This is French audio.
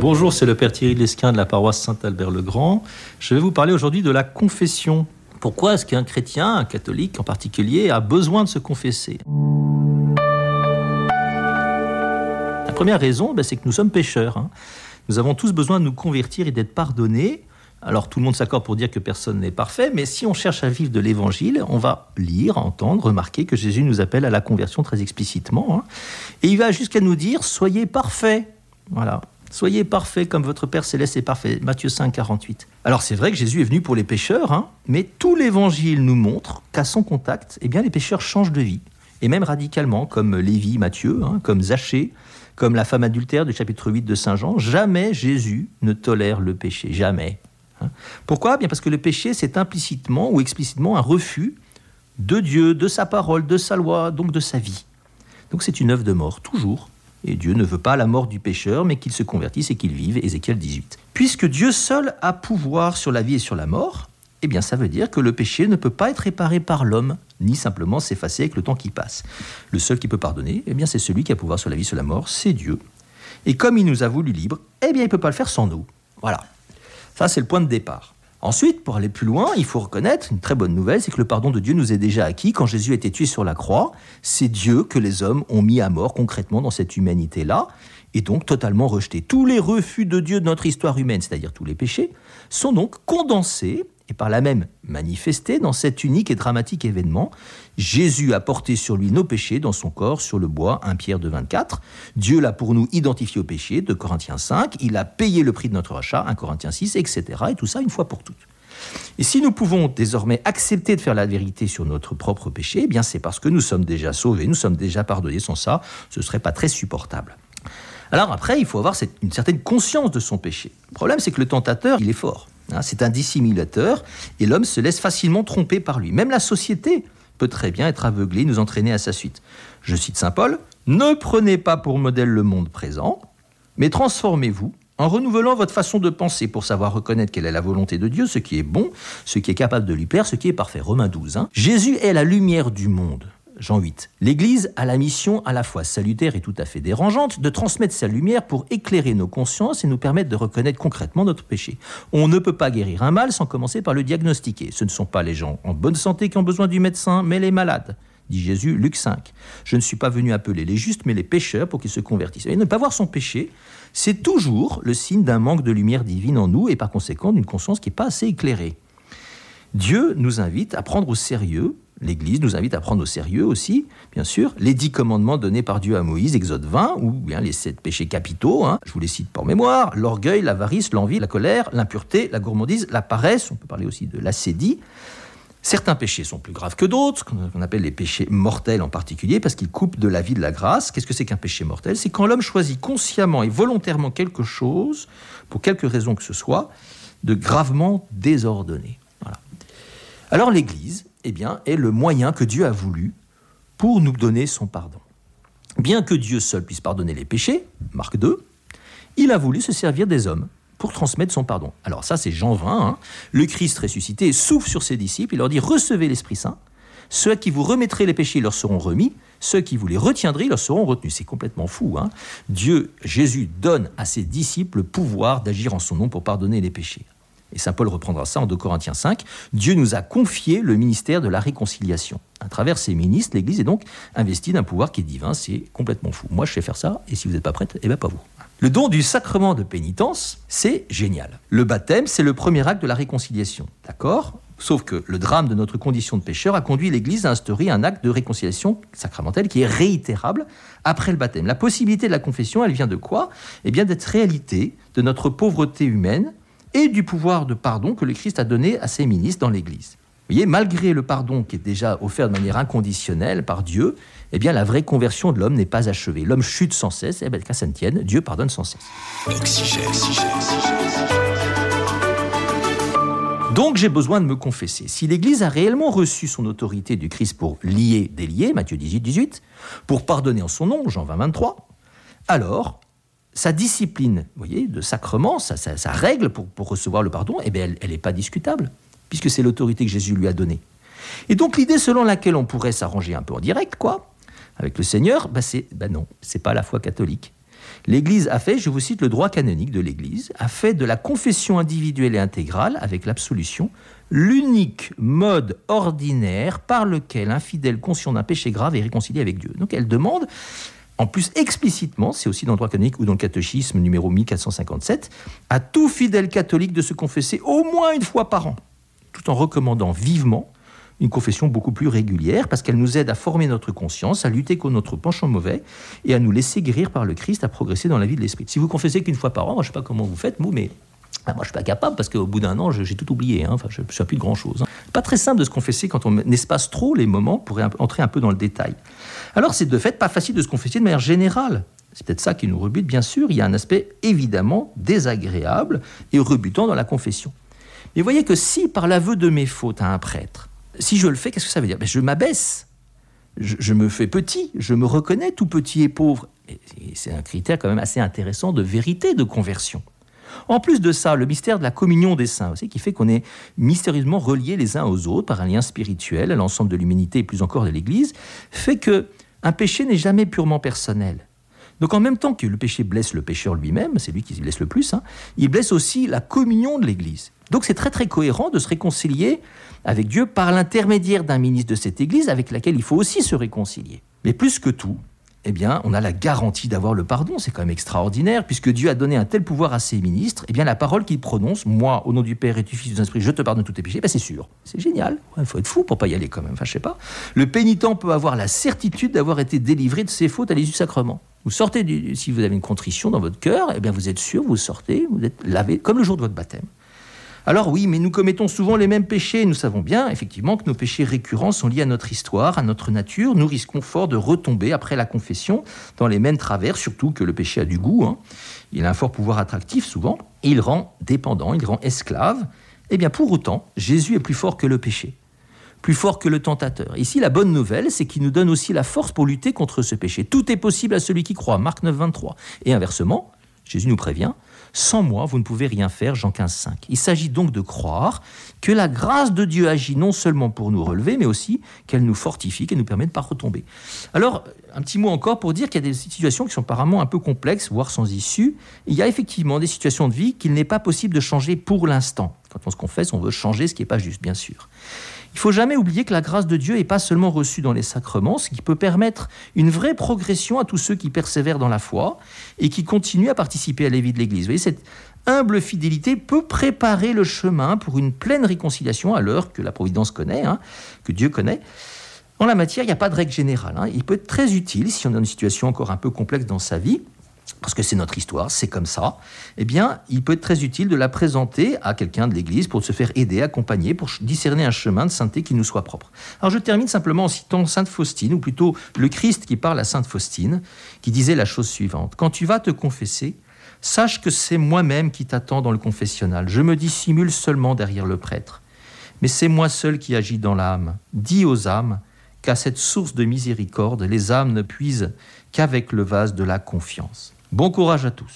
Bonjour, c'est le Père Thierry Lesquin de la paroisse Saint-Albert-le-Grand. Je vais vous parler aujourd'hui de la confession. Pourquoi est-ce qu'un chrétien, un catholique en particulier, a besoin de se confesser? La première raison, ben, c'est que nous sommes pécheurs. hein. Nous avons tous besoin de nous convertir et d'être pardonnés. Alors tout le monde s'accorde pour dire que personne n'est parfait, mais si on cherche à vivre de l'évangile, on va lire, entendre, remarquer que Jésus nous appelle à la conversion très explicitement. hein. Et il va jusqu'à nous dire soyez parfaits. Voilà. Soyez parfaits comme votre Père céleste est parfait. Matthieu 5, 48. Alors c'est vrai que Jésus est venu pour les pécheurs, hein, mais tout l'évangile nous montre qu'à son contact, eh bien, les pécheurs changent de vie. Et même radicalement, comme Lévi, Matthieu, hein, comme Zachée, comme la femme adultère du chapitre 8 de Saint Jean. Jamais Jésus ne tolère le péché. Jamais. hein. Pourquoi? Bien parce que le péché, c'est implicitement ou explicitement un refus de Dieu, de sa parole, de sa loi, donc de sa vie. Donc c'est une œuvre de mort, toujours. Et Dieu ne veut pas la mort du pécheur, mais qu'il se convertisse et qu'il vive, Ézéchiel 18. Puisque Dieu seul a pouvoir sur la vie et sur la mort, eh bien ça veut dire que le péché ne peut pas être réparé par l'homme, ni simplement s'effacer avec le temps qui passe. Le seul qui peut pardonner, eh bien c'est celui qui a pouvoir sur la vie et sur la mort, c'est Dieu. Et comme il nous a voulu libres, eh bien il ne peut pas le faire sans nous. Voilà. Ça, c'est le point de départ. Ensuite, pour aller plus loin, il faut reconnaître une très bonne nouvelle, c'est que le pardon de Dieu nous est déjà acquis. Quand Jésus a été tué sur la croix, c'est Dieu que les hommes ont mis à mort concrètement dans cette humanité-là, et donc totalement rejeté. Tous les refus de Dieu de notre histoire humaine, c'est-à-dire tous les péchés, sont donc condensés et par là même manifestés dans cet unique et dramatique événement. Jésus a porté sur lui nos péchés dans son corps sur le bois, 1 Pierre de 24. Dieu l'a pour nous identifié au péché, de Corinthiens 5. Il a payé le prix de notre rachat, 1 Corinthiens 6, etc. Et tout ça une fois pour toutes. Et si nous pouvons désormais accepter de faire la vérité sur notre propre péché, eh bien c'est parce que nous sommes déjà sauvés, nous sommes déjà pardonnés. Sans ça, ce serait pas très supportable. Alors après, il faut avoir une certaine conscience de son péché. Le problème, c'est que le tentateur, il est fort. Hein, c'est un dissimulateur et l'homme se laisse facilement tromper par lui. Même la société peut très bien être aveuglée, nous entraîner à sa suite. Je cite Saint Paul Ne prenez pas pour modèle le monde présent, mais transformez-vous en renouvelant votre façon de penser pour savoir reconnaître quelle est la volonté de Dieu, ce qui est bon, ce qui est capable de lui plaire, ce qui est parfait. Romains 12. hein. Jésus est la lumière du monde. Jean 8. L'Église a la mission à la fois salutaire et tout à fait dérangeante de transmettre sa lumière pour éclairer nos consciences et nous permettre de reconnaître concrètement notre péché. On ne peut pas guérir un mal sans commencer par le diagnostiquer. Ce ne sont pas les gens en bonne santé qui ont besoin du médecin, mais les malades dit Jésus, Luc 5. Je ne suis pas venu appeler les justes, mais les pécheurs pour qu'ils se convertissent. Et ne pas voir son péché, c'est toujours le signe d'un manque de lumière divine en nous et par conséquent d'une conscience qui n'est pas assez éclairée. Dieu nous invite à prendre au sérieux, l'Église nous invite à prendre au sérieux aussi, bien sûr, les dix commandements donnés par Dieu à Moïse, Exode 20, ou bien les sept péchés capitaux, hein, je vous les cite pour mémoire, l'orgueil, l'avarice, l'envie, la colère, l'impureté, la gourmandise, la paresse, on peut parler aussi de l'acédie. Certains péchés sont plus graves que d'autres, qu'on appelle les péchés mortels en particulier, parce qu'ils coupent de la vie de la grâce. Qu'est-ce que c'est qu'un péché mortel? C'est quand l'homme choisit consciemment et volontairement quelque chose, pour quelque raison que ce soit, de gravement désordonné. Voilà. Alors l'Église, eh bien, est le moyen que Dieu a voulu pour nous donner son pardon. Bien que Dieu seul puisse pardonner les péchés, Marc 2, il a voulu se servir des hommes pour transmettre son pardon. Alors ça, c'est Jean 20. hein. Le Christ ressuscité souffle sur ses disciples, il leur dit, recevez l'Esprit Saint. Ceux qui vous remettrez les péchés leur seront remis, ceux qui vous les retiendrez leur seront retenus. C'est complètement fou. hein. Dieu, Jésus, donne à ses disciples le pouvoir d'agir en son nom pour pardonner les péchés. Et Saint Paul reprendra ça en 2 Corinthiens 5. Dieu nous a confié le ministère de la réconciliation. À travers ses ministres, l'Église est donc investie d'un pouvoir qui est divin. C'est complètement fou. Moi, je sais faire ça, et si vous n'êtes pas prête, eh bien pas vous. Le don du sacrement de pénitence, c'est génial. Le baptême, c'est le premier acte de la réconciliation. D'accord? Sauf que le drame de notre condition de pécheur a conduit l'Église à instaurer un acte de réconciliation sacramentelle qui est réitérable après le baptême. La possibilité de la confession, elle vient de quoi? Eh bien, d'être réalité de notre pauvreté humaine et du pouvoir de pardon que le Christ a donné à ses ministres dans l'Église. Vous voyez, malgré le pardon qui est déjà offert de manière inconditionnelle par Dieu, eh bien, la vraie conversion de l'homme n'est pas achevée. L'homme chute sans cesse, et bien, qu'à ça ne tienne, Dieu pardonne sans cesse. Donc j'ai besoin de me confesser. Si l'Église a réellement reçu son autorité du Christ pour lier, délier, Matthieu 18, 18, pour pardonner en son nom, Jean 20, 23, alors sa discipline, vous voyez, de sacrement, sa, règle pour, pour recevoir le pardon, eh bien, elle n'est pas discutable, puisque c'est l'autorité que Jésus lui a donnée. Et donc l'idée selon laquelle on pourrait s'arranger un peu en direct, quoi, avec le Seigneur, bah c'est, bah non, c'est pas la foi catholique. L'Église a fait, je vous cite le droit canonique de l'Église, a fait de la confession individuelle et intégrale, avec l'absolution, l'unique mode ordinaire par lequel un fidèle conscient d'un péché grave est réconcilié avec Dieu. Donc elle demande, en plus explicitement, c'est aussi dans le droit canonique ou dans le catéchisme numéro 1457, à tout fidèle catholique de se confesser au moins une fois par an, tout en recommandant vivement une confession beaucoup plus régulière parce qu'elle nous aide à former notre conscience, à lutter contre notre penchant mauvais et à nous laisser guérir par le Christ, à progresser dans la vie de l'esprit. Si vous confessez qu'une fois par an, je ne sais pas comment vous faites, vous, mais ah, moi, je suis pas capable parce qu'au bout d'un an, j'ai tout oublié. Hein. Enfin, je ne sais plus de grand chose. Hein. Pas très simple de se confesser quand on espace trop les moments pour entrer un peu dans le détail. Alors, c'est de fait pas facile de se confesser de manière générale. C'est peut-être ça qui nous rebute, bien sûr. Il y a un aspect évidemment désagréable et rebutant dans la confession. Mais voyez que si, par l'aveu de mes fautes à un prêtre, si je le fais, qu'est-ce que ça veut dire? Ben, Je m'abaisse, je, me fais petit, je me reconnais tout petit et pauvre. C'est un critère quand même assez intéressant de vérité de conversion. En plus de ça, le mystère de la communion des saints aussi, qui fait qu'on est mystérieusement reliés les uns aux autres par un lien spirituel à l'ensemble de l'humanité et plus encore de l'Église, fait que un péché n'est jamais purement personnel. Donc en même temps que le péché blesse le pécheur lui-même, c'est lui qui se blesse le plus, hein, il blesse aussi la communion de l'Église. Donc c'est très très cohérent de se réconcilier avec Dieu par l'intermédiaire d'un ministre de cette Église avec laquelle il faut aussi se réconcilier. Mais plus que tout, eh bien, on a la garantie d'avoir le pardon. C'est quand même extraordinaire, puisque Dieu a donné un tel pouvoir à ses ministres. Eh bien, la parole qu'il prononce, moi, au nom du Père et du Fils du Saint-Esprit, je te pardonne tous tes péchés, ben, c'est sûr. C'est génial. Il faut être fou pour pas y aller quand même. Enfin, je sais pas. Le pénitent peut avoir la certitude d'avoir été délivré de ses fautes à l'issue du sacrement. Vous sortez, du, si vous avez une contrition dans votre cœur, eh bien, vous êtes sûr, vous sortez, vous êtes lavé, comme le jour de votre baptême. Alors oui, mais nous commettons souvent les mêmes péchés. Nous savons bien, effectivement, que nos péchés récurrents sont liés à notre histoire, à notre nature. Nous risquons fort de retomber après la confession dans les mêmes travers, surtout que le péché a du goût. Hein. Il a un fort pouvoir attractif souvent, il rend dépendant, il rend esclave. Eh bien, pour autant, Jésus est plus fort que le péché plus fort que le tentateur. Ici, la bonne nouvelle, c'est qu'il nous donne aussi la force pour lutter contre ce péché. Tout est possible à celui qui croit. Marc 9, 23. Et inversement, Jésus nous prévient, sans moi, vous ne pouvez rien faire, Jean 15, 5. Il s'agit donc de croire que la grâce de Dieu agit non seulement pour nous relever, mais aussi qu'elle nous fortifie, qu'elle nous permet de ne pas retomber. Alors, un petit mot encore pour dire qu'il y a des situations qui sont apparemment un peu complexes, voire sans issue. Il y a effectivement des situations de vie qu'il n'est pas possible de changer pour l'instant. Quand on se confesse, on veut changer ce qui n'est pas juste, bien sûr. Il faut jamais oublier que la grâce de Dieu n'est pas seulement reçue dans les sacrements, ce qui peut permettre une vraie progression à tous ceux qui persévèrent dans la foi et qui continuent à participer à la vie de l'Église. Vous voyez, cette humble fidélité peut préparer le chemin pour une pleine réconciliation à l'heure que la Providence connaît, hein, que Dieu connaît. En la matière, il n'y a pas de règle générale. Hein. Il peut être très utile si on est dans une situation encore un peu complexe dans sa vie parce que c'est notre histoire, c'est comme ça, eh bien, il peut être très utile de la présenter à quelqu'un de l'Église pour se faire aider, accompagner, pour discerner un chemin de sainteté qui nous soit propre. Alors je termine simplement en citant Sainte Faustine, ou plutôt le Christ qui parle à Sainte Faustine, qui disait la chose suivante. Quand tu vas te confesser, sache que c'est moi-même qui t'attends dans le confessionnal. Je me dissimule seulement derrière le prêtre. Mais c'est moi seul qui agis dans l'âme. Dis aux âmes qu'à cette source de miséricorde, les âmes ne puisent qu'avec le vase de la confiance. Bon courage à tous.